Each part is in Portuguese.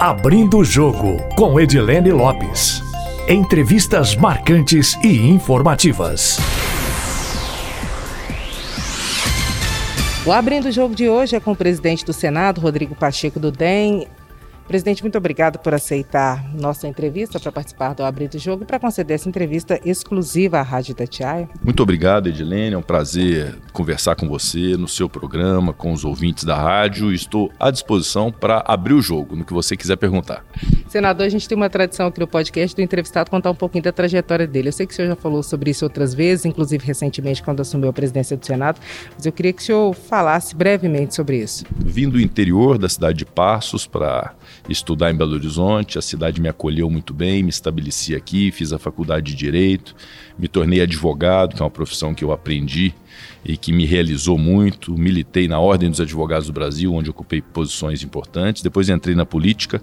Abrindo o Jogo, com Edilene Lopes. Entrevistas marcantes e informativas. O Abrindo o Jogo de hoje é com o presidente do Senado, Rodrigo Pacheco do DEM. Presidente, muito obrigado por aceitar nossa entrevista para participar do Abrir do Jogo e para conceder essa entrevista exclusiva à Rádio Itatiaia. Muito obrigado, Edilene. É um prazer conversar com você no seu programa, com os ouvintes da rádio. Estou à disposição para abrir o jogo, no que você quiser perguntar. Senador, a gente tem uma tradição aqui no podcast do entrevistado contar um pouquinho da trajetória dele. Eu sei que o senhor já falou sobre isso outras vezes, inclusive recentemente quando assumiu a presidência do Senado, mas eu queria que o senhor falasse brevemente sobre isso. Vim do interior da cidade de Passos para estudar em Belo Horizonte. A cidade me acolheu muito bem, me estabeleci aqui, fiz a faculdade de Direito, me tornei advogado, que é uma profissão que eu aprendi e que me realizou muito. Militei na Ordem dos Advogados do Brasil, onde ocupei posições importantes. Depois entrei na política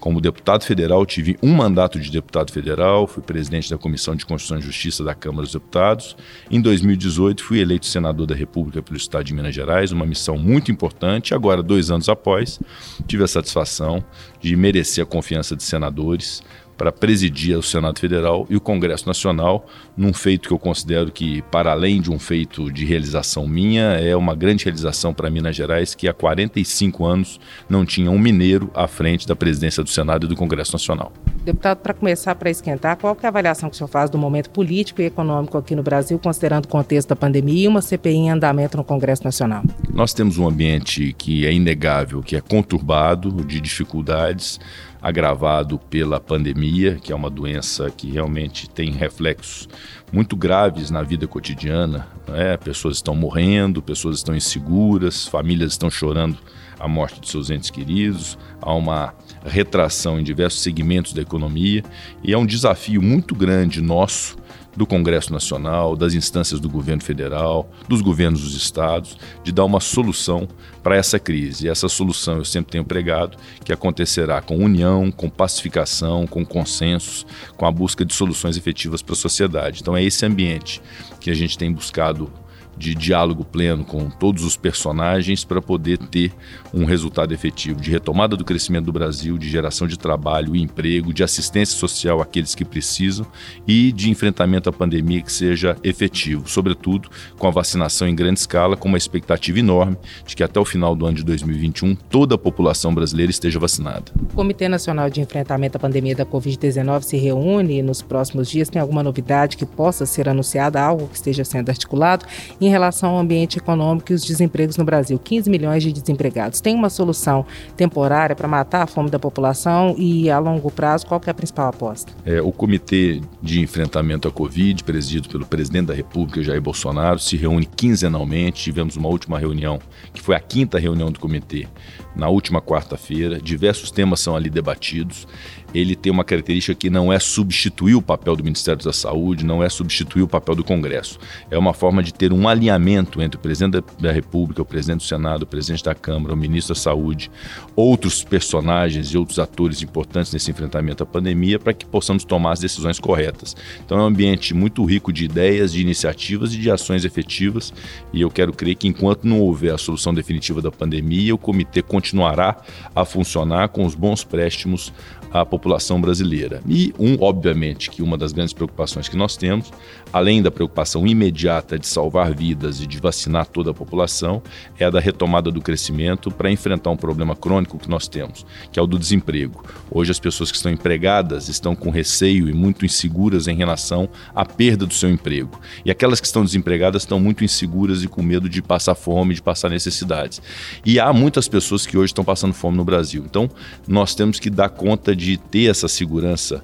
como deputado federal, tive um mandato de deputado federal, fui presidente da Comissão de Constituição e Justiça da Câmara dos Deputados. Em 2018, fui eleito senador da República pelo Estado de Minas Gerais, uma missão muito importante. Agora, dois anos após, tive a satisfação de merecer a confiança de senadores para presidir o Senado Federal e o Congresso Nacional, num feito que eu considero que, para além de um feito de realização minha, é uma grande realização para Minas Gerais, que há 45 anos não tinha um mineiro à frente da presidência do Senado e do Congresso Nacional. Deputado, para começar, para esquentar, qual é a avaliação que o senhor faz do momento político e econômico aqui no Brasil, considerando o contexto da pandemia e uma CPI em andamento no Congresso Nacional? Nós temos um ambiente que é inegável, que é conturbado, de dificuldades, agravado pela pandemia, que é uma doença que realmente tem reflexos muito graves na vida cotidiana. Né? Pessoas estão morrendo, pessoas estão inseguras, famílias estão chorando a morte de seus entes queridos, há uma retração em diversos segmentos da economia e é um desafio muito grande nosso do Congresso Nacional, das instâncias do governo federal, dos governos dos estados, de dar uma solução para essa crise. E essa solução eu sempre tenho pregado que acontecerá com união, com pacificação, com consensos, com a busca de soluções efetivas para a sociedade. Então é esse ambiente que a gente tem buscado de diálogo pleno com todos os personagens para poder ter um resultado efetivo de retomada do crescimento do Brasil, de geração de trabalho e emprego, de assistência social àqueles que precisam e de enfrentamento à pandemia que seja efetivo, sobretudo com a vacinação em grande escala, com uma expectativa enorme de que até o final do ano de 2021 toda a população brasileira esteja vacinada. O Comitê Nacional de Enfrentamento à Pandemia da Covid-19 se reúne nos próximos dias. Tem alguma novidade que possa ser anunciada, algo que esteja sendo articulado? Em relação ao ambiente econômico e os desempregos no Brasil. 15 milhões de desempregados. Tem uma solução temporária para matar a fome da população e a longo prazo, qual é a principal aposta? É, o Comitê de Enfrentamento à Covid, presidido pelo presidente da República, Jair Bolsonaro, se reúne quinzenalmente. Tivemos uma última reunião, que foi a quinta reunião do comitê, na última quarta-feira. Diversos temas são ali debatidos ele tem uma característica que não é substituir o papel do Ministério da Saúde, não é substituir o papel do Congresso. É uma forma de ter um alinhamento entre o presidente da República, o presidente do Senado, o presidente da Câmara, o ministro da Saúde, outros personagens e outros atores importantes nesse enfrentamento à pandemia para que possamos tomar as decisões corretas. Então é um ambiente muito rico de ideias, de iniciativas e de ações efetivas e eu quero crer que enquanto não houver a solução definitiva da pandemia, o comitê continuará a funcionar com os bons préstimos à população brasileira. E, um, obviamente, que uma das grandes preocupações que nós temos, além da preocupação imediata de salvar vidas e de vacinar toda a população, é a da retomada do crescimento para enfrentar um problema crônico que nós temos, que é o do desemprego. Hoje, as pessoas que estão empregadas estão com receio e muito inseguras em relação à perda do seu emprego. E aquelas que estão desempregadas estão muito inseguras e com medo de passar fome, de passar necessidades. E há muitas pessoas que hoje estão passando fome no Brasil. Então, nós temos que dar conta de ter essa segurança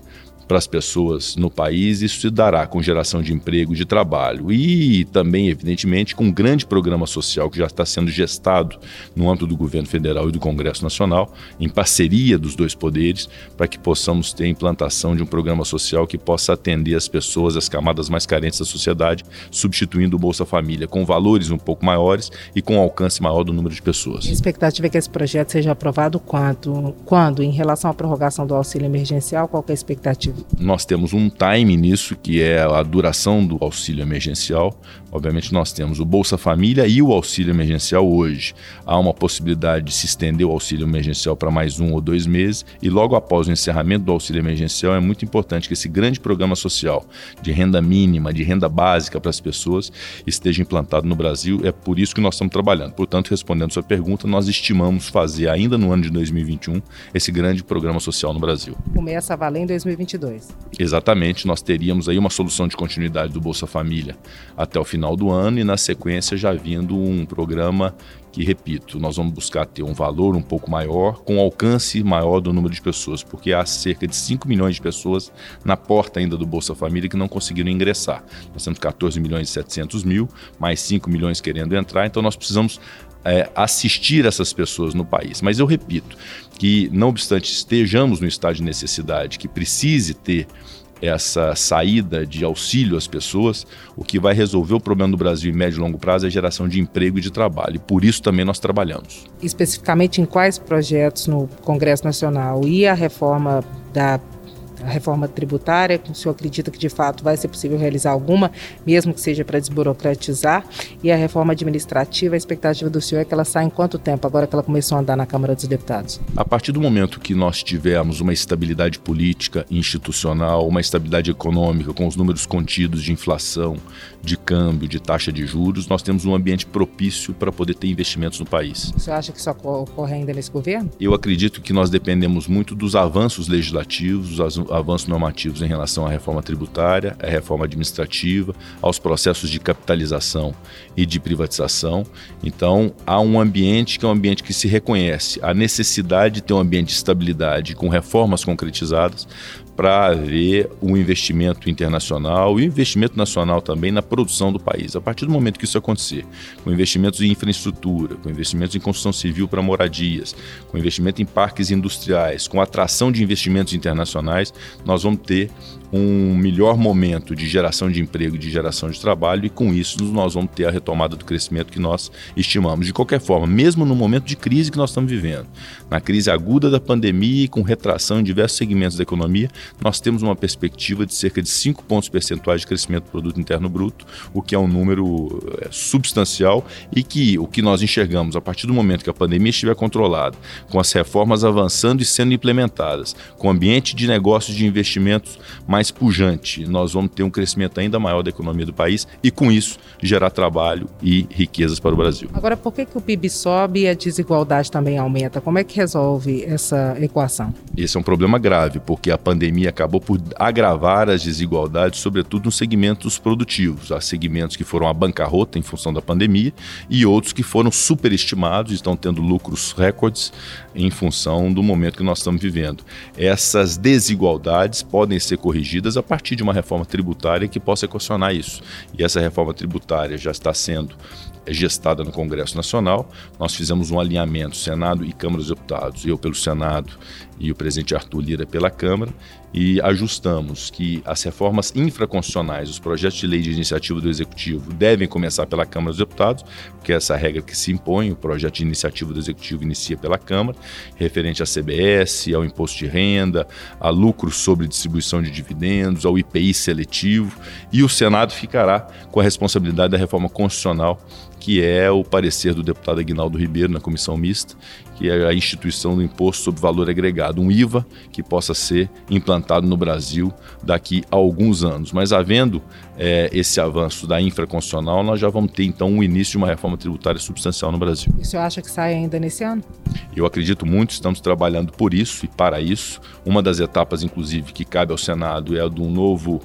para as pessoas no país, isso se dará com geração de emprego, de trabalho e também, evidentemente, com um grande programa social que já está sendo gestado no âmbito do governo federal e do Congresso Nacional, em parceria dos dois poderes, para que possamos ter a implantação de um programa social que possa atender as pessoas, as camadas mais carentes da sociedade, substituindo o Bolsa Família, com valores um pouco maiores e com alcance maior do número de pessoas. A expectativa é que esse projeto seja aprovado quando? Quando? Em relação à prorrogação do auxílio emergencial, qual é a expectativa? Nós temos um time nisso, que é a duração do auxílio emergencial. Obviamente, nós temos o Bolsa Família e o auxílio emergencial hoje. Há uma possibilidade de se estender o auxílio emergencial para mais um ou dois meses, e logo após o encerramento do auxílio emergencial, é muito importante que esse grande programa social de renda mínima, de renda básica para as pessoas, esteja implantado no Brasil. É por isso que nós estamos trabalhando. Portanto, respondendo sua pergunta, nós estimamos fazer ainda no ano de 2021 esse grande programa social no Brasil. Começa a valer em 2022. Exatamente, nós teríamos aí uma solução de continuidade do Bolsa Família até o final final do ano e na sequência já vindo um programa que, repito, nós vamos buscar ter um valor um pouco maior, com alcance maior do número de pessoas, porque há cerca de 5 milhões de pessoas na porta ainda do Bolsa Família que não conseguiram ingressar. Nós temos 14 milhões e 700 mil, mais 5 milhões querendo entrar, então nós precisamos é, assistir essas pessoas no país. Mas eu repito que, não obstante estejamos no estado de necessidade, que precise ter essa saída de auxílio às pessoas, o que vai resolver o problema do Brasil em médio e longo prazo é a geração de emprego e de trabalho. E por isso também nós trabalhamos. Especificamente em quais projetos no Congresso Nacional e a reforma da a reforma tributária, que o senhor acredita que de fato vai ser possível realizar alguma, mesmo que seja para desburocratizar, e a reforma administrativa, a expectativa do senhor é que ela saia em quanto tempo, agora que ela começou a andar na Câmara dos Deputados? A partir do momento que nós tivermos uma estabilidade política, institucional, uma estabilidade econômica, com os números contidos de inflação, de câmbio, de taxa de juros, nós temos um ambiente propício para poder ter investimentos no país. O senhor acha que isso ocorre ainda nesse governo? Eu acredito que nós dependemos muito dos avanços legislativos, avanços normativos em relação à reforma tributária, à reforma administrativa, aos processos de capitalização e de privatização. Então, há um ambiente que é um ambiente que se reconhece a necessidade de ter um ambiente de estabilidade com reformas concretizadas para haver um investimento internacional e um investimento nacional também na produção do país. A partir do momento que isso acontecer, com investimentos em infraestrutura, com investimentos em construção civil para moradias, com investimento em parques industriais, com atração de investimentos internacionais, nós vamos ter um melhor momento de geração de emprego e de geração de trabalho, e com isso nós vamos ter a retomada do crescimento que nós estimamos. De qualquer forma, mesmo no momento de crise que nós estamos vivendo, na crise aguda da pandemia e com retração em diversos segmentos da economia, nós temos uma perspectiva de cerca de 5 pontos percentuais de crescimento do produto interno bruto, o que é um número é, substancial e que o que nós enxergamos a partir do momento que a pandemia estiver controlada, com as reformas avançando e sendo implementadas, com o ambiente de negócios de investimentos mais mais pujante, nós vamos ter um crescimento ainda maior da economia do país e, com isso, gerar trabalho e riquezas para o Brasil. Agora, por que, que o PIB sobe e a desigualdade também aumenta? Como é que resolve essa equação? Esse é um problema grave, porque a pandemia acabou por agravar as desigualdades, sobretudo nos segmentos produtivos. Há segmentos que foram à bancarrota em função da pandemia e outros que foram superestimados, estão tendo lucros recordes em função do momento que nós estamos vivendo. Essas desigualdades podem ser corrigidas corrigidas a partir de uma reforma tributária que possa equacionar isso. E essa reforma tributária já está sendo gestada no Congresso Nacional. Nós fizemos um alinhamento, Senado e Câmara dos Deputados, eu pelo Senado e o presidente Arthur Lira pela Câmara, e ajustamos que as reformas infraconstitucionais, os projetos de lei de iniciativa do Executivo, devem começar pela Câmara dos Deputados, porque é essa regra que se impõe, o projeto de iniciativa do Executivo inicia pela Câmara, referente à CBS, ao imposto de renda, a lucros sobre distribuição de dividendos, ao IPI seletivo, e o Senado ficará com a responsabilidade da reforma constitucional que é o parecer do deputado Aguinaldo Ribeiro na comissão mista, que é a instituição do imposto sobre valor agregado, um IVA que possa ser implantado no Brasil daqui a alguns anos. Mas havendo é, esse avanço da infraconstitucional, nós já vamos ter então o início de uma reforma tributária substancial no Brasil. E o senhor acha que sai ainda nesse ano? Eu acredito muito, estamos trabalhando por isso e para isso. Uma das etapas, inclusive, que cabe ao Senado é a do novo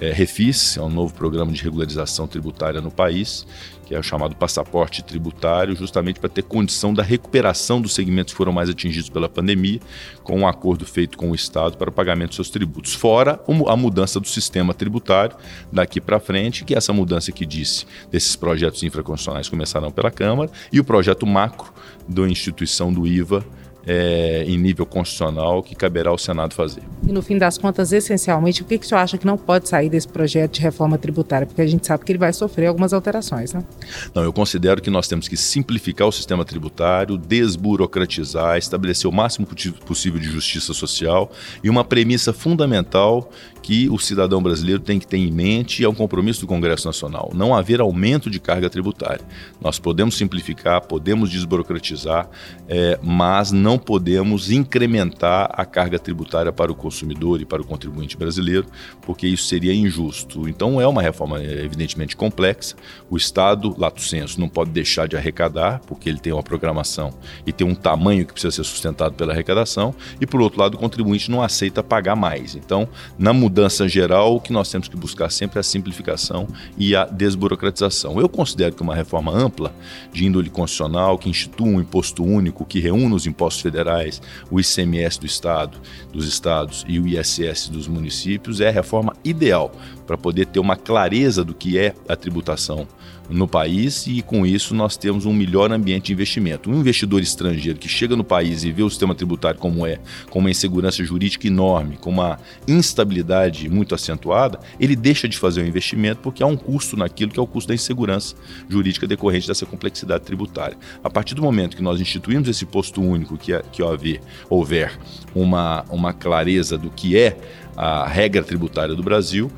é, Refis, é um novo programa de regularização tributária no país, que é o chamado passaporte tributário, justamente para ter condição da recuperação dos segmentos que foram mais atingidos pela pandemia, com um acordo feito com o Estado para o pagamento de seus tributos. Fora a mudança do sistema tributário daqui para frente, que é essa mudança que disse desses projetos infraconstitucionais começarão pela Câmara, e o projeto macro da instituição do IVA é, em nível constitucional que caberá ao Senado fazer. E no fim das contas, essencialmente, o que, que o senhor acha que não pode sair desse projeto de reforma tributária? Porque a gente sabe que ele vai sofrer algumas alterações, né? Não, eu considero que nós temos que simplificar o sistema tributário, desburocratizar, estabelecer o máximo possível de justiça social e uma premissa fundamental que o cidadão brasileiro tem que ter em mente é um compromisso do Congresso Nacional: não haver aumento de carga tributária. Nós podemos simplificar, podemos desburocratizar, é, mas não podemos incrementar a carga tributária para o consumidor e para o contribuinte brasileiro, porque isso seria injusto. Então, é uma reforma evidentemente complexa. O Estado, lato senso, não pode deixar de arrecadar, porque ele tem uma programação e tem um tamanho que precisa ser sustentado pela arrecadação, e por outro lado, o contribuinte não aceita pagar mais. Então, na mudança mudança geral, o que nós temos que buscar sempre é a simplificação e a desburocratização. Eu considero que uma reforma ampla, de índole constitucional, que institua um imposto único, que reúna os impostos federais, o ICMS do Estado, dos estados e o ISS dos municípios, é a reforma ideal para poder ter uma clareza do que é a tributação no país e com isso nós temos um melhor ambiente de investimento. Um investidor estrangeiro que chega no país e vê o sistema tributário como é, com uma insegurança jurídica enorme, com uma instabilidade muito acentuada, ele deixa de fazer o investimento porque há um custo naquilo que é o custo da insegurança jurídica decorrente dessa complexidade tributária. A partir do momento que nós instituímos esse posto único, que, é, que houver, houver uma, uma clareza do que é a regra tributária do Brasil,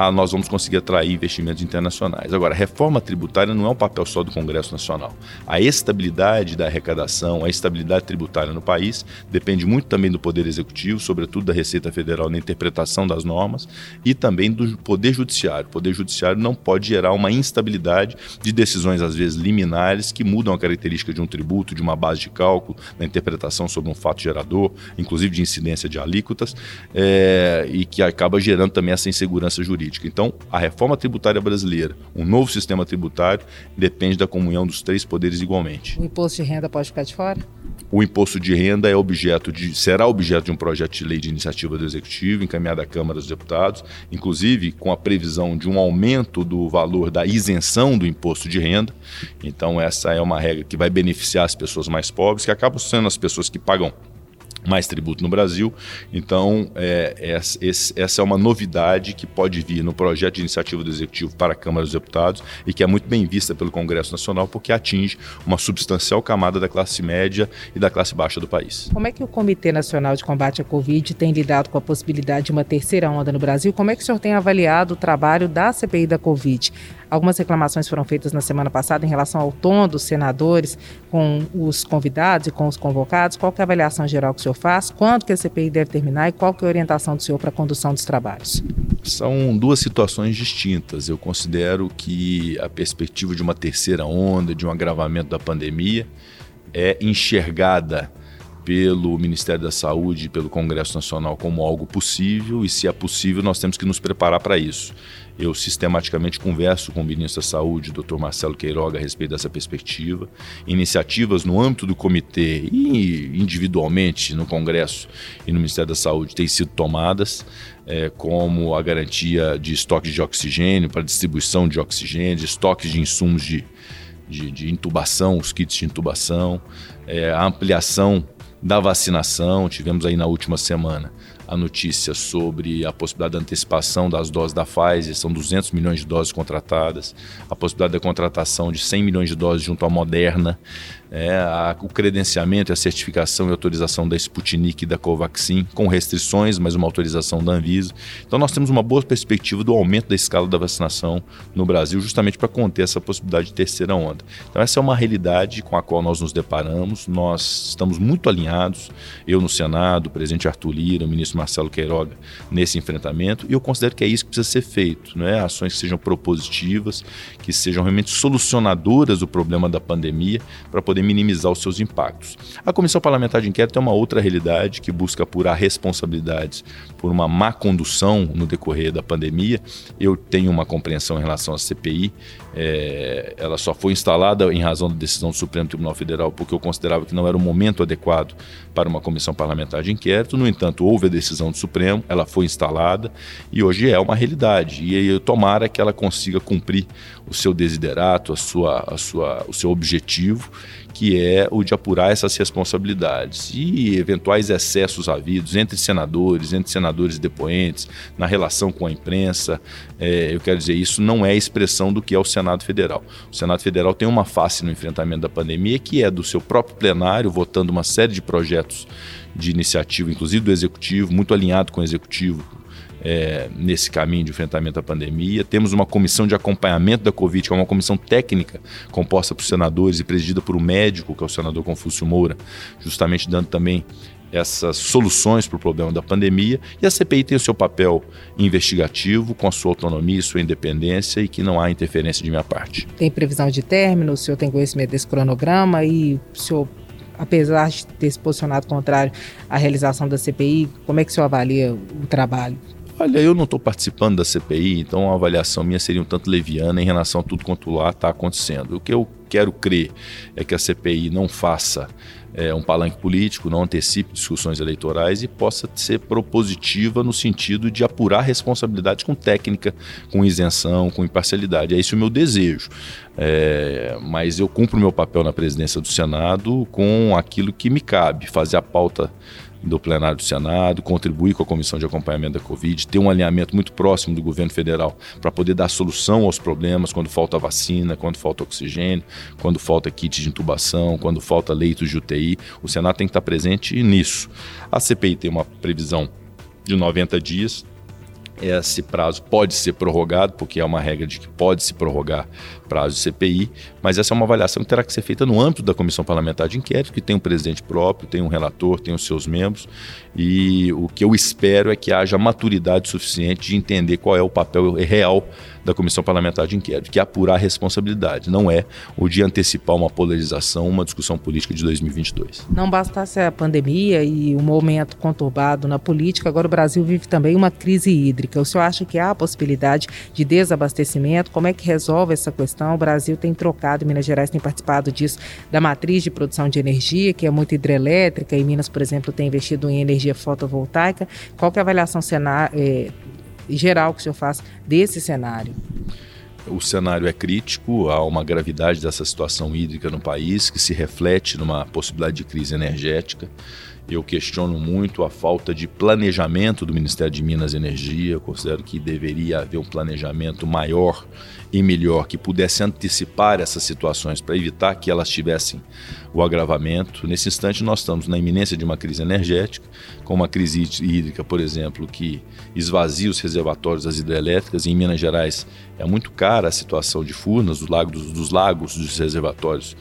ah, nós vamos conseguir atrair investimentos internacionais. Agora, reforma tributária não é um papel só do Congresso Nacional. A estabilidade da arrecadação, a estabilidade tributária no país depende muito também do Poder Executivo, sobretudo da Receita Federal na interpretação das normas e também do Poder Judiciário. O Poder Judiciário não pode gerar uma instabilidade de decisões, às vezes, liminares, que mudam a característica de um tributo, de uma base de cálculo, na interpretação sobre um fato gerador, inclusive de incidência de alíquotas, é, e que acaba gerando também essa insegurança jurídica Então, a reforma tributária brasileira, um novo sistema tributário, depende da comunhão dos três poderes igualmente. O imposto de renda pode ficar de fora? O imposto de renda é objeto de, será objeto de um projeto de lei de iniciativa do Executivo, encaminhado à Câmara dos Deputados, inclusive com a previsão de um aumento do valor da isenção do imposto de renda. Então, essa é uma regra que vai beneficiar as pessoas mais pobres, que acabam sendo as pessoas que pagam mais tributo no Brasil. Então, é, essa é uma novidade que pode vir no projeto de iniciativa do Executivo para a Câmara dos Deputados e que é muito bem vista pelo Congresso Nacional porque atinge uma substancial camada da classe média e da classe baixa do país. Como é que o Comitê Nacional de Combate à Covid tem lidado com a possibilidade de uma terceira onda no Brasil? Como é que o senhor tem avaliado o trabalho da CPI da Covid? Algumas reclamações foram feitas na semana passada em relação ao tom dos senadores com os convidados e com os convocados. Qual é a avaliação geral que o senhor faz? Quando que a CPI deve terminar e qual é a orientação do senhor para a condução dos trabalhos? São duas situações distintas. Eu considero que a perspectiva de uma terceira onda, de um agravamento da pandemia, é enxergada pelo Ministério da Saúde e pelo Congresso Nacional como algo possível e, se é possível, nós temos que nos preparar para isso. Eu sistematicamente converso com o ministro da Saúde, Dr. Marcelo Queiroga, a respeito dessa perspectiva. Iniciativas no âmbito do comitê e individualmente no Congresso e no Ministério da Saúde têm sido tomadas, é, como a garantia de estoque de oxigênio, para distribuição de oxigênio, estoques de insumos de, de, de intubação, os kits de intubação, é, a ampliação da vacinação. Tivemos aí na última semana a notícia sobre a possibilidade da antecipação das doses da Pfizer, são 200 milhões de doses contratadas, a possibilidade da contratação de 100 milhões de doses junto à Moderna, é, a, o credenciamento, a certificação e autorização da Sputnik e da Covaxin, com restrições, mas uma autorização da Anvisa. Então nós temos uma boa perspectiva do aumento da escala da vacinação no Brasil, justamente para conter essa possibilidade de terceira onda. Então essa é uma realidade com a qual nós nos deparamos, nós estamos muito alinhados, eu no Senado, o presidente Arthur Lira, o ministro Marcelo Queiroga, nesse enfrentamento, e eu considero que é isso que precisa ser feito, né? ações que sejam propositivas, que sejam realmente solucionadoras do problema da pandemia, para poder poder minimizar os seus impactos. A Comissão Parlamentar de Inquérito é uma outra realidade que busca apurar responsabilidades por uma má condução no decorrer da pandemia. Eu tenho uma compreensão em relação à CPI, é, ela só foi instalada em razão da decisão do Supremo Tribunal Federal porque eu considerava que não era o momento adequado para uma comissão parlamentar de inquérito. No entanto, houve a decisão do Supremo, ela foi instalada e hoje é uma realidade. E tomara que ela consiga cumprir o seu desiderato, a sua, a sua, o seu objetivo que é o de apurar essas responsabilidades e eventuais excessos havidos entre senadores, entre senadores depoentes, na relação com a imprensa. É, eu quero dizer, isso não é expressão do que é o Senado Federal. O Senado Federal tem uma face no enfrentamento da pandemia que é do seu próprio plenário, votando uma série de projetos de iniciativa, inclusive do Executivo, muito alinhado com o Executivo, é, nesse caminho de enfrentamento à pandemia. Temos uma comissão de acompanhamento da Covid, que é uma comissão técnica composta por senadores e presidida por um médico, que é o senador Confúcio Moura, justamente dando também essas soluções para o problema da pandemia. E a CPI tem o seu papel investigativo, com a sua autonomia e sua independência, e que não há interferência de minha parte. Tem previsão de término? O senhor tem conhecimento desse cronograma e o senhor apesar de ter se posicionado contrário à realização da CPI, como é que o senhor avalia o trabalho? Olha, eu não estou participando da CPI, então a avaliação minha seria um tanto leviana em relação a tudo quanto lá está acontecendo. O que eu quero crer é que a CPI não faça é, um palanque político, não antecipe discussões eleitorais e possa ser propositiva no sentido de apurar responsabilidades com técnica, com isenção, com imparcialidade. É esse o meu desejo. É, mas eu cumpro meu papel na presidência do Senado com aquilo que me cabe, fazer a pauta do plenário do Senado, contribuir com a comissão de acompanhamento da Covid, ter um alinhamento muito próximo do governo federal para poder dar solução aos problemas quando falta vacina, quando falta oxigênio, quando falta kit de intubação, quando falta leitos de UTI. O Senado tem que estar presente nisso. A CPI tem uma previsão de 90 dias, esse prazo pode ser prorrogado, porque é uma regra de que pode se prorrogar prazo de CPI, mas essa é uma avaliação que terá que ser feita no âmbito da Comissão Parlamentar de Inquérito, que tem um presidente próprio, tem um relator, tem os seus membros, e o que eu espero é que haja maturidade suficiente de entender qual é o papel real da Comissão Parlamentar de Inquérito, que é apurar a responsabilidade, não é o de antecipar uma polarização, uma discussão política de 2022. Não bastasse a pandemia e o momento conturbado na política, agora o Brasil vive também uma crise hídrica. O senhor acha que há a possibilidade de desabastecimento? Como é que resolve essa questão? O Brasil tem trocado, Minas Gerais tem participado disso, da matriz de produção de energia, que é muito hidrelétrica, e Minas, por exemplo, tem investido em energia fotovoltaica. Qual é a avaliação cenário, eh, geral que o senhor faz desse cenário? O cenário é crítico, há uma gravidade dessa situação hídrica no país que se reflete numa possibilidade de crise energética. Eu questiono muito a falta de planejamento do Ministério de Minas e Energia. Eu considero que deveria haver um planejamento maior e melhor que pudesse antecipar essas situações para evitar que elas tivessem o agravamento. Nesse instante, nós estamos na iminência de uma crise energética, com uma crise hídrica, por exemplo, que esvazia os reservatórios das hidrelétricas. Em Minas Gerais é muito cara a situação de Furnas, dos lagos, dos, lagos, dos reservatórios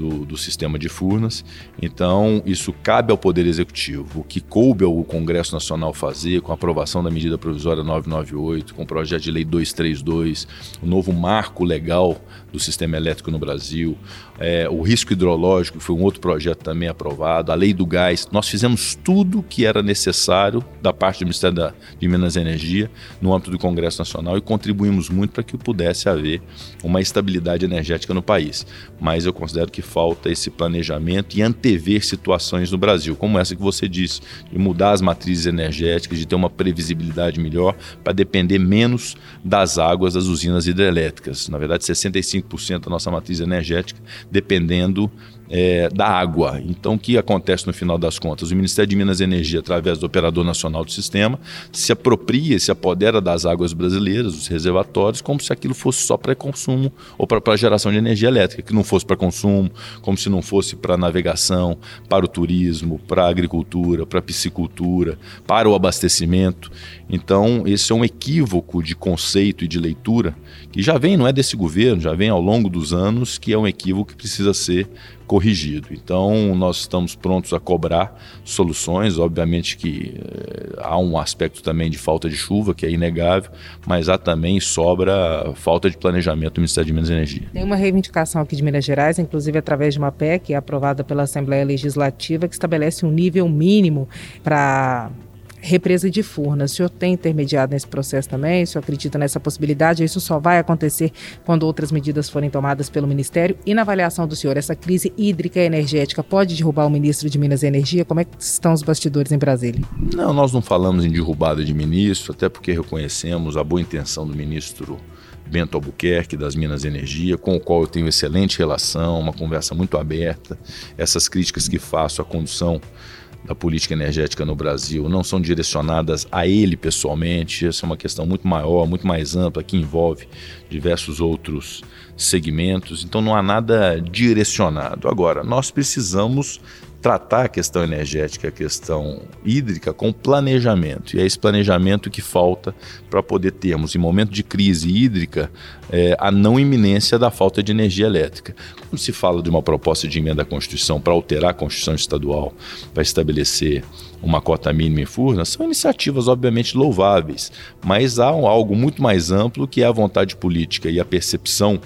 do, do, sistema de Furnas. Então, isso cabe ao Poder Executivo. O que coube ao Congresso Nacional fazer, com a aprovação da medida provisória 998, com o projeto de lei 232, o novo marco legal do sistema elétrico no Brasil, é, o risco hidrológico, foi um outro projeto também aprovado, a lei do gás. Nós fizemos tudo que era necessário da parte do Ministério da, de Minas e Energia no âmbito do Congresso Nacional e contribuímos muito para que pudesse haver uma estabilidade energética no país. Mas eu considero que falta esse planejamento e antever situações no Brasil, como essa que você disse, de mudar as matrizes energéticas, de ter uma previsibilidade melhor para depender menos das águas das usinas hidrelétricas. Na verdade, 65% da nossa matriz energética dependendo é, da água. Então, o que acontece no final das contas? O Ministério de Minas e Energia, através do Operador Nacional do Sistema, se apropria, se apodera das águas brasileiras, dos reservatórios, como se aquilo fosse só para consumo ou para geração de energia elétrica, que não fosse para consumo, como se não fosse para navegação, para o turismo, para a agricultura, para a piscicultura, para o abastecimento. Então, esse é um equívoco de conceito e de leitura que já vem, não é desse governo, já vem ao longo dos anos, que é um equívoco que precisa ser corrigido. Então, nós estamos prontos a cobrar soluções. Obviamente que eh, há um aspecto também de falta de chuva, que é inegável, mas há também sobra falta de planejamento do Ministério de Minas e Energia. Tem uma reivindicação aqui de Minas Gerais, inclusive através de uma PEC aprovada pela Assembleia Legislativa, que estabelece um nível mínimo para represa de Furnas. O senhor tem intermediado nesse processo também? O senhor acredita nessa possibilidade? Isso só vai acontecer quando outras medidas forem tomadas pelo Ministério? E na avaliação do senhor, essa crise hídrica e energética pode derrubar o ministro de Minas e Energia? Como é que estão os bastidores em Brasília? Não, nós não falamos em derrubada de ministro, até porque reconhecemos a boa intenção do ministro Bento Albuquerque, das Minas Energia, com o qual eu tenho excelente relação, uma conversa muito aberta. Essas críticas que faço à condução da política energética no Brasil não são direcionadas a ele pessoalmente, essa é uma questão muito maior, muito mais ampla, que envolve diversos outros segmentos, então não há nada direcionado. Agora, nós precisamos tratar a questão energética, a questão hídrica com planejamento. E é esse planejamento que falta para poder termos, em momento de crise hídrica, é, a não iminência da falta de energia elétrica. Quando se fala de uma proposta de emenda à Constituição para alterar a Constituição estadual, para estabelecer uma cota mínima em Furnas, são iniciativas obviamente louváveis, mas há algo muito mais amplo que é a vontade política e a percepção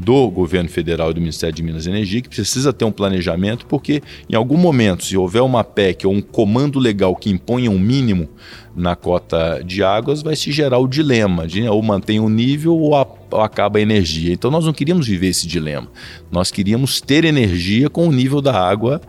do governo federal e do Ministério de Minas e Energia, que precisa ter um planejamento, porque em algum momento, se houver uma PEC ou um comando legal que imponha um mínimo na cota de águas, vai se gerar o dilema de ou mantém o nível ou, a, ou acaba a energia. Então nós não queríamos viver esse dilema. Nós queríamos ter energia com o nível da água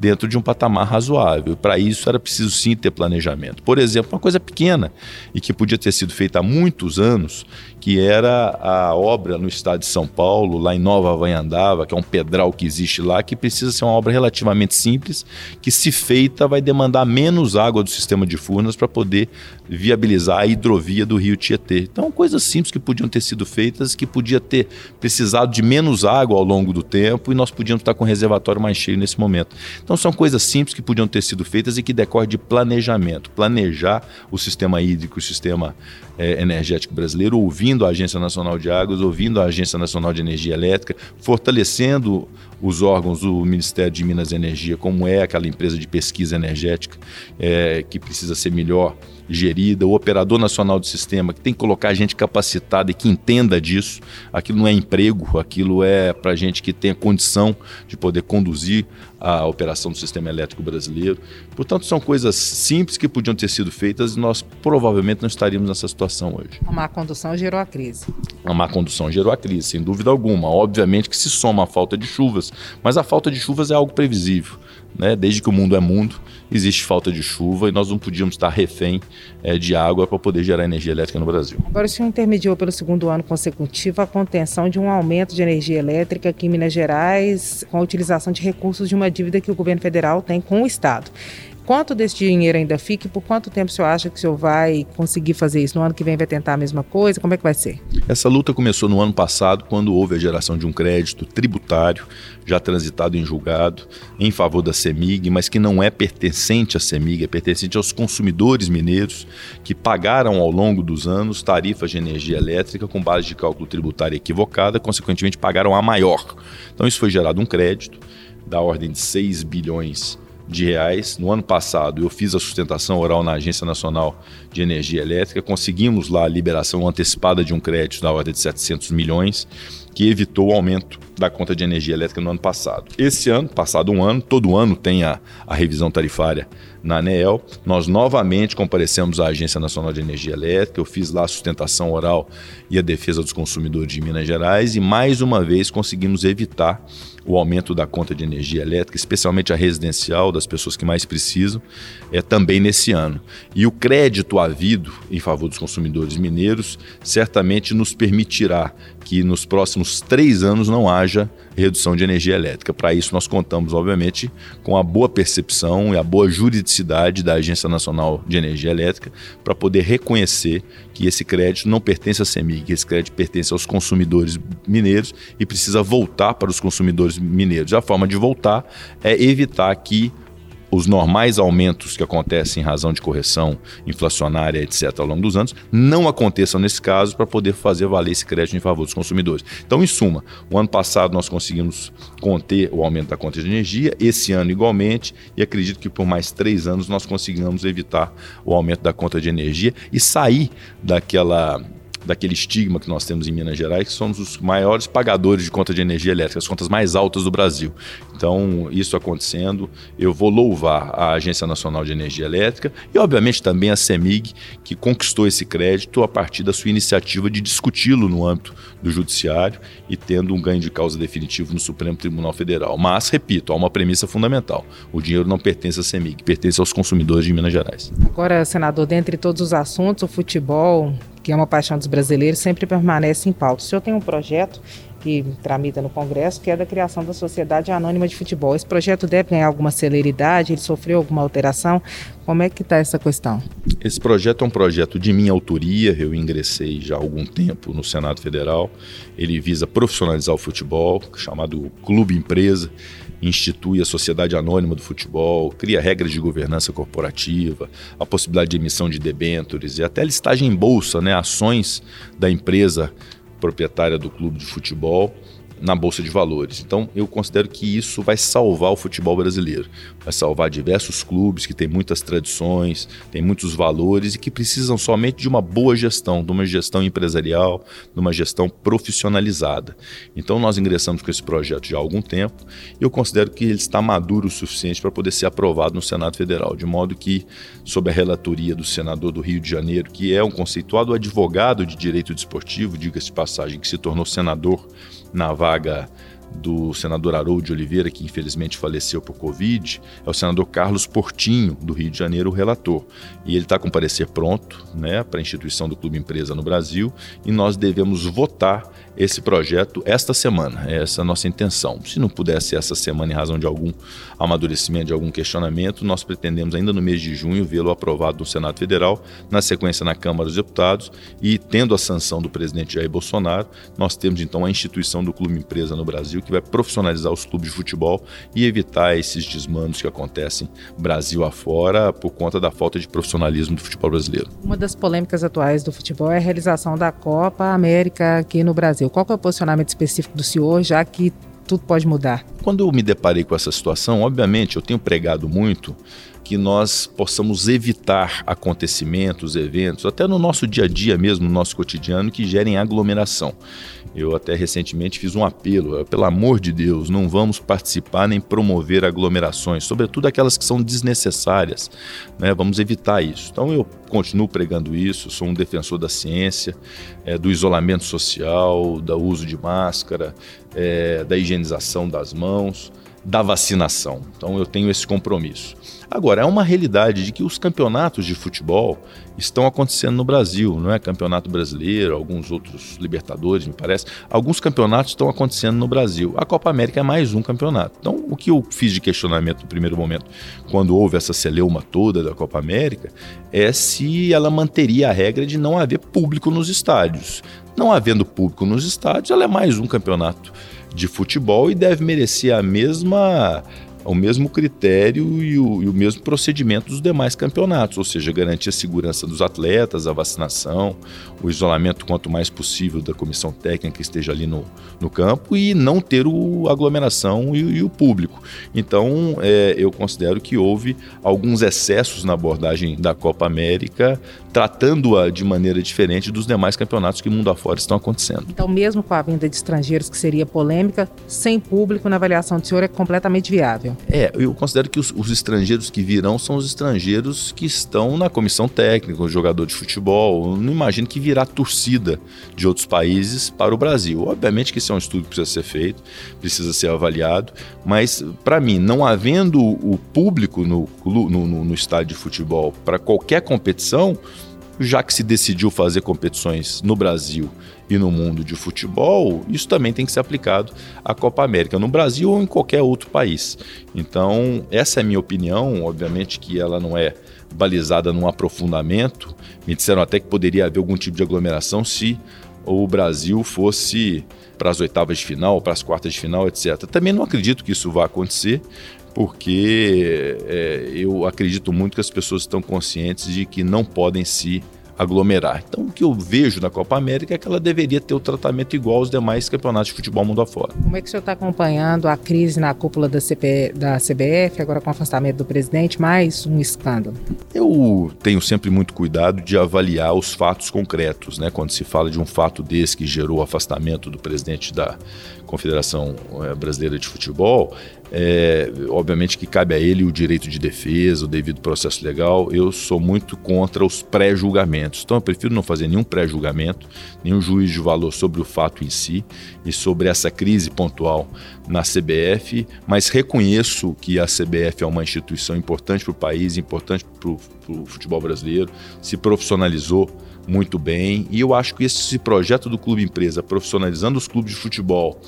dentro de um patamar razoável. Para isso era preciso sim ter planejamento. Por exemplo, uma coisa pequena e que podia ter sido feita há muitos anos, que era a obra no estado de São Paulo, lá em Nova Vanhandava, que é um pedral que existe lá, que precisa ser uma obra relativamente simples, que se feita vai demandar menos água do sistema de Furnas para poder viabilizar a hidrovia do rio Tietê. Então, coisas simples que podiam ter sido feitas, que podia ter precisado de menos água ao longo do tempo e nós podíamos estar com o reservatório mais cheio nesse momento. Então, são coisas simples que podiam ter sido feitas e que decorrem de planejamento. Planejar o sistema hídrico, o sistema é, energético brasileiro, ouvindo a Agência Nacional de Águas, ouvindo a Agência Nacional de Energia Elétrica, fortalecendo os órgãos do Ministério de Minas e Energia, como é aquela empresa de pesquisa energética é, que precisa ser melhor gerida, o operador nacional do sistema, que tem que colocar gente capacitada e que entenda disso. Aquilo não é emprego, aquilo é para gente que tenha condição de poder conduzir a operação do sistema elétrico brasileiro. Portanto, são coisas simples que podiam ter sido feitas e nós provavelmente não estaríamos nessa situação hoje. A má condução gerou a crise. A má condução gerou a crise, sem dúvida alguma. Obviamente que se soma a falta de chuvas, mas a falta de chuvas é algo previsível. Né? Desde que o mundo é mundo, existe falta de chuva e nós não podíamos estar refém é, de água para poder gerar energia elétrica no Brasil. Agora, o senhor intermediou pelo segundo ano consecutivo a contenção de um aumento de energia elétrica aqui em Minas Gerais com a utilização de recursos de uma dívida que o governo federal tem com o Estado quanto desse dinheiro ainda fica e por quanto tempo o senhor acha que o senhor vai conseguir fazer isso? No ano que vem vai tentar a mesma coisa? Como é que vai ser? Essa luta começou no ano passado, quando houve a geração de um crédito tributário, já transitado em julgado, em favor da CEMIG, mas que não é pertencente à CEMIG, é pertencente aos consumidores mineiros que pagaram ao longo dos anos tarifas de energia elétrica com base de cálculo tributário equivocada, consequentemente pagaram a maior. Então isso foi gerado um crédito da ordem de 6 bilhões de reais. No ano passado, eu fiz a sustentação oral na Agência Nacional de Energia Elétrica, conseguimos lá a liberação antecipada de um crédito da ordem de 700 milhões, que evitou o aumento da conta de energia elétrica no ano passado. Esse ano, passado um ano, todo ano tem a, a revisão tarifária na ANEEL. Nós novamente comparecemos à Agência Nacional de Energia Elétrica, eu fiz lá a sustentação oral e a defesa dos consumidores de Minas Gerais e mais uma vez conseguimos evitar o aumento da conta de energia elétrica, especialmente a residencial das pessoas que mais precisam, é também nesse ano. E o crédito havido em favor dos consumidores mineiros certamente nos permitirá que nos próximos três anos não haja redução de energia elétrica. Para isso, nós contamos, obviamente, com a boa percepção e a boa juridicidade da Agência Nacional de Energia Elétrica para poder reconhecer que esse crédito não pertence à CEMIG, que esse crédito pertence aos consumidores mineiros e precisa voltar para os consumidores mineiros. A forma de voltar é evitar que os normais aumentos que acontecem em razão de correção inflacionária, etc., ao longo dos anos, não aconteçam nesse caso para poder fazer valer esse crédito em favor dos consumidores. Então, em suma, o ano passado nós conseguimos conter o aumento da conta de energia, esse ano igualmente, e acredito que por mais três anos nós conseguimos evitar o aumento da conta de energia e sair daquela daquele estigma que nós temos em Minas Gerais, que somos os maiores pagadores de conta de energia elétrica, as contas mais altas do Brasil. Então, isso acontecendo, eu vou louvar a Agência Nacional de Energia Elétrica e, obviamente, também a CEMIG, que conquistou esse crédito a partir da sua iniciativa de discuti-lo no âmbito do Judiciário e tendo um ganho de causa definitivo no Supremo Tribunal Federal. Mas, repito, há uma premissa fundamental: o dinheiro não pertence à CEMIG, pertence aos consumidores de Minas Gerais. Agora, senador, dentre todos os assuntos, o futebol que é uma paixão dos brasileiros, sempre permanece em pauta. O senhor tem um projeto que tramita no Congresso, que é da criação da Sociedade Anônima de Futebol. Esse projeto deve ganhar alguma celeridade? Ele sofreu alguma alteração? Como é que está essa questão? Esse projeto é um projeto de minha autoria, eu ingressei já há algum tempo no Senado Federal. Ele visa profissionalizar o futebol, chamado Clube Empresa, institui a Sociedade Anônima do Futebol, cria regras de governança corporativa, a possibilidade de emissão de debêntures e até listagem em bolsa, né, ações da empresa proprietária do clube de futebol na bolsa de valores. Então, eu considero que isso vai salvar o futebol brasileiro, vai salvar diversos clubes que têm muitas tradições, têm muitos valores e que precisam somente de uma boa gestão, de uma gestão empresarial, de uma gestão profissionalizada. Então, nós ingressamos com esse projeto já há algum tempo e eu considero que ele está maduro o suficiente para poder ser aprovado no Senado Federal, de modo que, sob a relatoria do senador do Rio de Janeiro, que é um conceituado advogado de direito desportivo, diga-se de passagem, que se tornou senador na vaga paga do senador Haroldo de Oliveira, que infelizmente faleceu por Covid, é o senador Carlos Portinho, do Rio de Janeiro, o relator. E ele está com parecer pronto né, para a instituição do Clube Empresa no Brasil e nós devemos votar esse projeto esta semana. Essa é a nossa intenção. Se não pudesse essa semana, em razão de algum amadurecimento, de algum questionamento, nós pretendemos ainda no mês de junho vê-lo aprovado no Senado Federal, na sequência na Câmara dos Deputados e tendo a sanção do presidente Jair Bolsonaro, nós temos então a instituição do Clube Empresa no Brasil que vai profissionalizar os clubes de futebol e evitar esses desmandos que acontecem Brasil afora por conta da falta de profissionalismo do futebol brasileiro. Uma das polêmicas atuais do futebol é a realização da Copa América aqui no Brasil. Qual é o posicionamento específico do senhor, já que tudo pode mudar? Quando eu me deparei com essa situação, obviamente eu tenho pregado muito que nós possamos evitar acontecimentos, eventos, até no nosso dia a dia mesmo, no nosso cotidiano, que gerem aglomeração. Eu até recentemente fiz um apelo, pelo amor de Deus, não vamos participar nem promover aglomerações, sobretudo aquelas que são desnecessárias. Né? Vamos evitar isso. Então eu continuo pregando isso, sou um defensor da ciência, é, do isolamento social, do uso de máscara, é, da higienização das mãos, da vacinação. Então eu tenho esse compromisso. Agora, é uma realidade de que os campeonatos de futebol estão acontecendo no Brasil, não é? Campeonato brasileiro, alguns outros Libertadores, me parece. Alguns campeonatos estão acontecendo no Brasil. A Copa América é mais um campeonato. Então, o que eu fiz de questionamento no primeiro momento, quando houve essa celeuma toda da Copa América, é se ela manteria a regra de não haver público nos estádios. Não havendo público nos estádios, ela é mais um campeonato de futebol e deve merecer a mesma o mesmo critério e o, e o, mesmo procedimento dos demais campeonatos, ou seja, garantir a segurança dos atletas, a vacinação, o isolamento quanto mais possível da comissão técnica que esteja ali no, no campo e não ter o, aglomeração e, e o público. Então, é, eu considero que houve alguns excessos na abordagem da Copa América, tratando-a de maneira diferente dos demais campeonatos que mundo afora estão acontecendo. Então, mesmo com a vinda de estrangeiros, que seria polêmica, sem público, na avaliação do senhor, é completamente viável. É, eu considero que os, os, estrangeiros que virão são os estrangeiros que estão na comissão técnica, o jogador de futebol. Eu não imagino que virá torcida de outros países para o Brasil. Obviamente que isso é um estudo que precisa ser feito, precisa ser avaliado, mas para mim, não havendo o público no, no, no, estádio de futebol para qualquer competição, já que se decidiu fazer competições no Brasil e no mundo de futebol, isso também tem que ser aplicado à Copa América, no Brasil ou em qualquer outro país. Então, essa é a minha opinião, obviamente que ela não é balizada num aprofundamento. Me disseram até que poderia haver algum tipo de aglomeração se o Brasil fosse para as oitavas de final, para as quartas de final, etc. Também não acredito que isso vá acontecer, porque é, eu acredito muito que as pessoas estão conscientes de que não podem se aglomerar. Então, o que eu vejo na Copa América é que ela deveria ter o tratamento igual aos demais campeonatos de futebol mundo afora. Como é que o senhor está acompanhando a crise na cúpula da, CP, da CBF, agora com o afastamento do presidente, mais um escândalo? Eu tenho sempre muito cuidado de avaliar os fatos concretos, né? Quando se fala de um fato desse que gerou o afastamento do presidente da Confederação eh, Brasileira de Futebol, é, obviamente que cabe a ele o direito de defesa, o devido processo legal. Eu sou muito contra os pré-julgamentos. Então eu prefiro não fazer nenhum pré-julgamento, nenhum juízo de valor sobre o fato em si e sobre essa crise pontual na CBF, mas reconheço que a CBF é uma instituição importante para o país, importante o futebol brasileiro, se profissionalizou muito bem. E eu acho que esse projeto do Clube Empresa, profissionalizando os clubes de futebol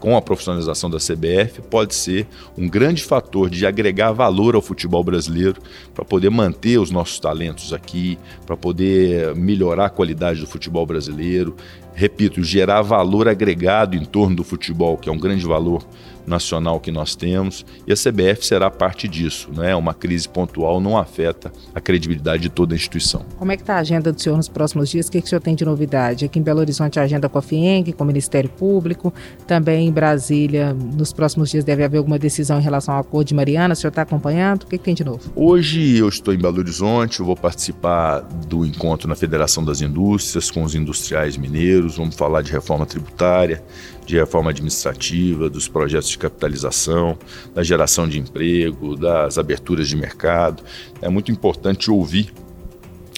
com a profissionalização da CBF, pode ser um grande fator de agregar valor ao futebol brasileiro, para poder manter os nossos talentos aqui, para poder melhorar a qualidade do futebol brasileiro. Repito, gerar valor agregado em torno do futebol, que é um grande valor nacional que nós temos, e a CBF será parte disso. Né? Uma crise pontual não afeta a credibilidade de toda a instituição. Como é que está a agenda do senhor nos próximos dias? O que, que o senhor tem de novidade? Aqui em Belo Horizonte a agenda com a FIENG, com o Ministério Público, também em Brasília, nos próximos dias deve haver alguma decisão em relação ao acordo de Mariana, o senhor está acompanhando? O que, que tem de novo? Hoje eu estou em Belo Horizonte, eu vou participar do encontro na Federação das Indústrias com os industriais mineiros, vamos falar de reforma tributária, de reforma administrativa, dos projetos de capitalização, da geração de emprego, das aberturas de mercado. É muito importante ouvir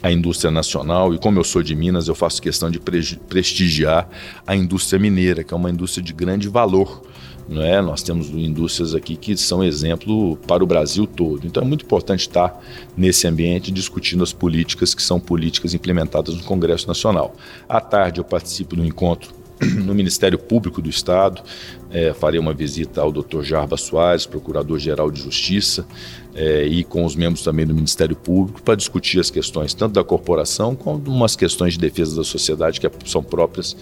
a indústria nacional e como eu sou de Minas, eu faço questão de prestigiar a indústria mineira, que é uma indústria de grande valor. Não é? Nós temos indústrias aqui que são exemplo para o Brasil todo. Então é muito importante estar nesse ambiente discutindo as políticas que são políticas implementadas no Congresso Nacional. À tarde eu participo do encontro no Ministério Público do Estado. É, farei uma visita ao Dr. Jarba Soares, Procurador-Geral de Justiça, é, e com os membros também do Ministério Público para discutir as questões tanto da corporação quanto umas questões de defesa da sociedade que é, são próprias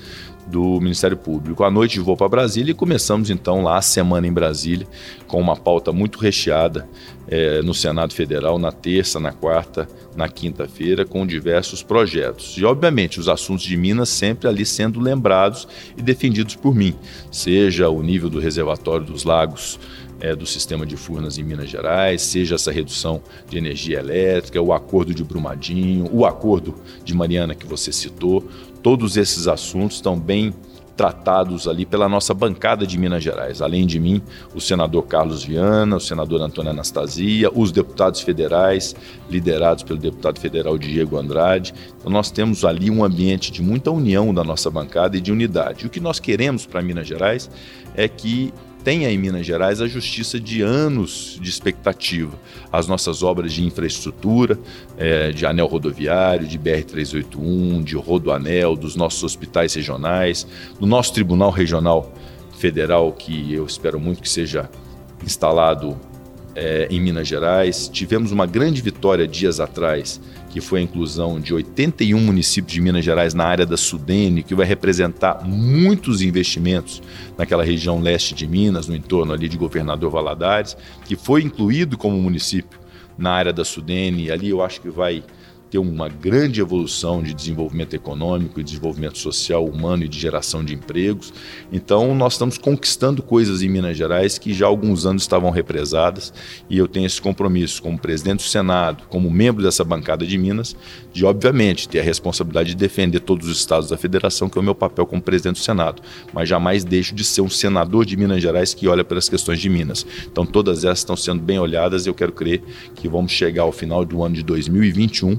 do Ministério Público. À noite vou para Brasília e começamos então lá a semana em Brasília com uma pauta muito recheada é, no Senado Federal na terça, na quarta, na quinta-feira com diversos projetos. E obviamente os assuntos de Minas sempre ali sendo lembrados e defendidos por mim, seja o nível do reservatório dos lagos é, do sistema de Furnas em Minas Gerais, seja essa redução de energia elétrica, o acordo de Brumadinho, o acordo de Mariana que você citou, todos esses assuntos estão bem tratados ali pela nossa bancada de Minas Gerais. Além de mim, o senador Carlos Viana, o senador Antônio Anastasia, os deputados federais, liderados pelo deputado federal Diego Andrade. Então, nós temos ali um ambiente de muita união da nossa bancada e de unidade. E o que nós queremos para Minas Gerais é que tenha em Minas Gerais a justiça de anos de expectativa. As nossas obras de infraestrutura, é, de anel rodoviário, de BR-381, de rodoanel, dos nossos hospitais regionais, do nosso Tribunal Regional Federal, que eu espero muito que seja instalado é, em Minas Gerais. Tivemos uma grande vitória dias atrás que foi a inclusão de 81 municípios de Minas Gerais na área da Sudene, que vai representar muitos investimentos naquela região leste de Minas, no entorno ali de Governador Valadares, que foi incluído como município na área da Sudene, ali eu acho que vai ter uma grande evolução de desenvolvimento econômico e desenvolvimento social, humano e de geração de empregos. Então, nós estamos conquistando coisas em Minas Gerais que já há alguns anos estavam represadas e eu tenho esse compromisso como presidente do Senado, como membro dessa bancada de Minas, de obviamente ter a responsabilidade de defender todos os estados da federação, que é o meu papel como presidente do Senado, mas jamais deixo de ser um senador de Minas Gerais que olha pelas questões de Minas. Então, todas essas estão sendo bem olhadas e eu quero crer que vamos chegar ao final do ano de 2021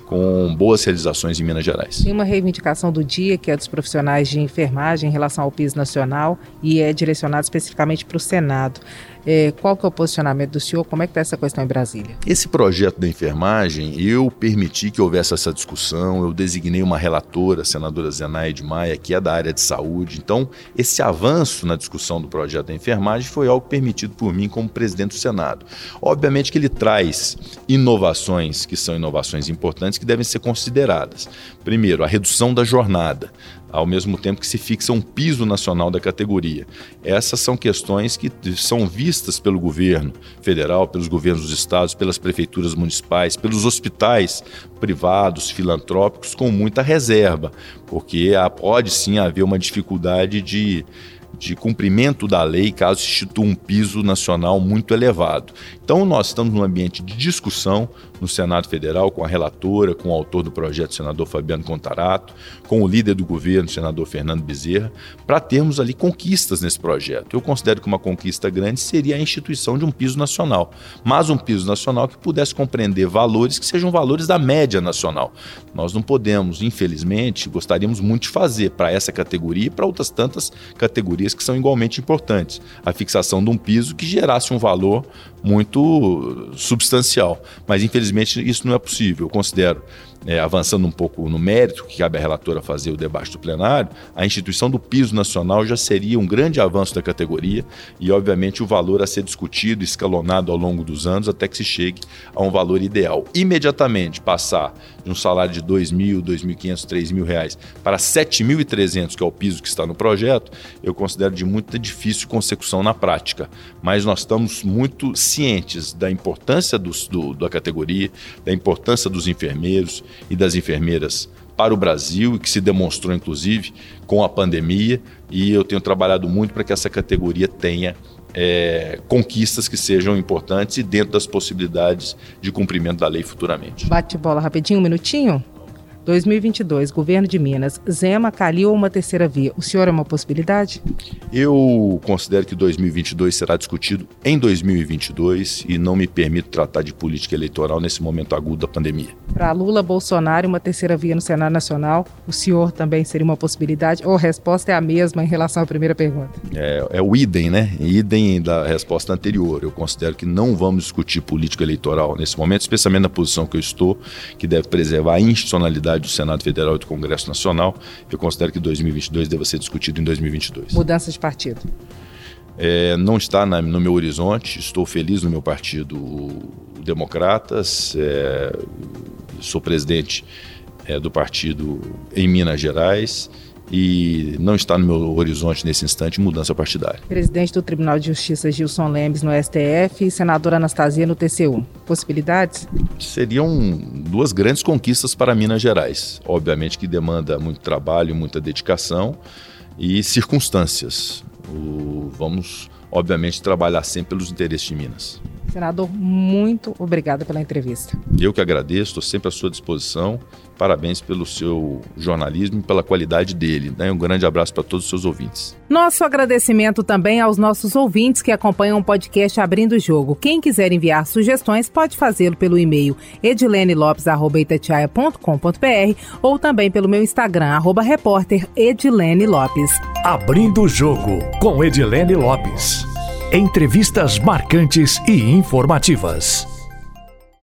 com boas realizações em Minas Gerais. Tem uma reivindicação do dia, que é dos profissionais de enfermagem em relação ao piso nacional e é direcionado especificamente para o Senado. É, qual que é o posicionamento do senhor? Como é que está essa questão em Brasília? Esse projeto da enfermagem, eu permiti que houvesse essa discussão, eu designei uma relatora, a senadora Zenaide Maia, que é da área de saúde. Então, esse avanço na discussão do projeto da enfermagem foi algo permitido por mim como presidente do Senado. Obviamente que ele traz inovações que são inovações importantes que devem ser consideradas. Primeiro, a redução da jornada ao mesmo tempo que se fixa um piso nacional da categoria. Essas são questões que são vistas pelo governo federal, pelos governos dos estados, pelas prefeituras municipais, pelos hospitais privados, filantrópicos, com muita reserva, porque pode sim haver uma dificuldade de de cumprimento da lei caso institua um piso nacional muito elevado. Então, nós estamos num ambiente de discussão no Senado Federal com a relatora, com o autor do projeto, senador Fabiano Contarato, com o líder do governo, senador Fernando Bezerra, para termos ali conquistas nesse projeto. Eu considero que uma conquista grande seria a instituição de um piso nacional, mas um piso nacional que pudesse compreender valores que sejam valores da média nacional. Nós não podemos, infelizmente, gostaríamos muito de fazer para essa categoria e para outras tantas categorias que são igualmente importantes. A fixação de um piso que gerasse um valor muito substancial. Mas, infelizmente, isso não é possível. Eu considero é, avançando um pouco no mérito que cabe à relatora fazer o debate do plenário, a instituição do piso nacional já seria um grande avanço da categoria e, obviamente, o valor a ser discutido, escalonado ao longo dos anos até que se chegue a um valor ideal. Imediatamente passar de um salário de R$ 2.000, R$ 2.500, 3.000 reais para R$ 7.300, que é o piso que está no projeto, eu considero de muita difícil consecução na prática. Mas nós estamos muito cientes da importância dos, do, da categoria, da importância dos enfermeiros, e das enfermeiras para o Brasil e que se demonstrou, inclusive, com a pandemia. E eu tenho trabalhado muito para que essa categoria tenha é, conquistas que sejam importantes e dentro das possibilidades de cumprimento da lei futuramente. Bate bola rapidinho, um minutinho. 2022, governo de Minas, Zema, Calil ou uma terceira via? O senhor é uma possibilidade? Eu considero que 2022 será discutido em 2022 e não me permito tratar de política eleitoral nesse momento agudo da pandemia. Para Lula, Bolsonaro e uma terceira via no Senado Nacional, o senhor também seria uma possibilidade? Ou a resposta é a mesma em relação à primeira pergunta? É, é o idem, né? Idem da resposta anterior. Eu considero que não vamos discutir política eleitoral nesse momento, especialmente na posição que eu estou, que deve preservar a institucionalidade do Senado Federal e do Congresso Nacional. Eu considero que 2022 deva ser discutido em 2022. Mudança de partido? É, não está na, no meu horizonte. Estou feliz no meu partido Democratas. É, sou presidente é, do partido em Minas Gerais e não está no meu horizonte nesse instante mudança partidária. Presidente do Tribunal de Justiça Gilson Lemes no STF e senadora Anastasia no TCU. Possibilidades? Seriam duas grandes conquistas para Minas Gerais. Obviamente que demanda muito trabalho, muita dedicação e circunstâncias. O, vamos, obviamente, trabalhar sempre pelos interesses de Minas. Senador, muito obrigada pela entrevista. Eu que agradeço, estou sempre à sua disposição. Parabéns pelo seu jornalismo e pela qualidade dele. Né? Um grande abraço para todos os seus ouvintes. Nosso agradecimento também aos nossos ouvintes que acompanham o podcast Abrindo o Jogo. Quem quiser enviar sugestões pode fazê-lo pelo e-mail edilenelopes.com.br ou também pelo meu Instagram, arroba repórter Edilene Lopes. Abrindo o Jogo com Edilene Lopes. Entrevistas marcantes e informativas.